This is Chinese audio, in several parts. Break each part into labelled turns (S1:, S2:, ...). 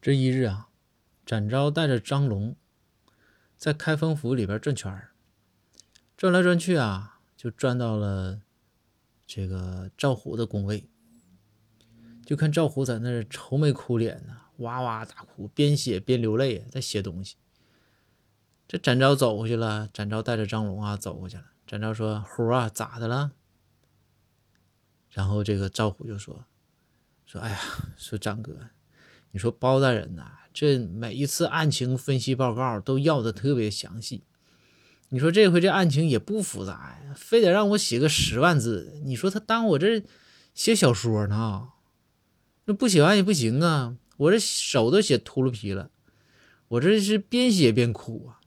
S1: 这一日啊，展昭带着张龙在开封府里边转圈儿，转来转去啊，就转到了这个赵虎的宫位。就看赵虎在那愁眉苦脸的，哇哇大哭，边写边流泪，在写东西。这展昭走过去了，展昭带着张龙啊走过去了。展昭说：“虎啊，咋的了？”然后这个赵虎就说：“说哎呀，说张哥，你说包大人呐，这每一次案情分析报告都要的特别详细。你说这回这案情也不复杂呀，非得让我写个十万字，你说他当我这写小说呢？”那不写完也不行啊！我这手都写秃噜皮了，我这是边写边哭啊。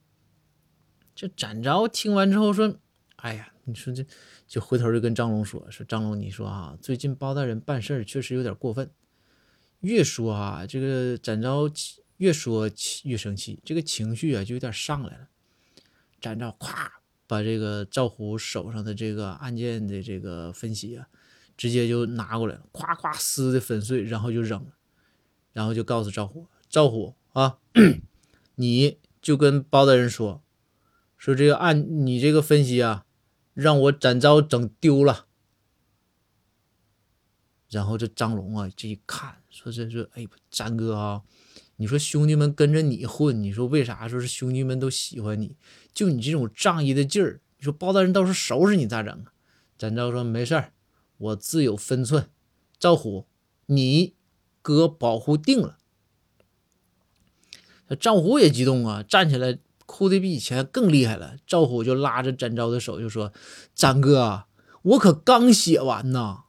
S1: 这展昭听完之后说：“哎呀，你说这就回头就跟张龙说说张龙，你说啊，最近包大人办事确实有点过分。越说啊，这个展昭越说越生气，这个情绪啊就有点上来了。展昭咵把这个赵虎手上的这个案件的这个分析啊。”直接就拿过来了，咵咵撕的粉碎，然后就扔了，然后就告诉赵虎：“赵虎啊，你就跟包大人说，说这个案你这个分析啊，让我展昭整丢了。”然后这张龙啊，这一看，说：“这说，哎，詹哥啊，你说兄弟们跟着你混，你说为啥？说是兄弟们都喜欢你，就你这种仗义的劲儿，你说包大人到时候收拾你咋整啊？”展昭说：“没事儿。”我自有分寸，赵虎，你哥保护定了。赵虎也激动啊，站起来哭的比以前更厉害了。赵虎就拉着展昭的手，就说：“展哥，我可刚写完呢。”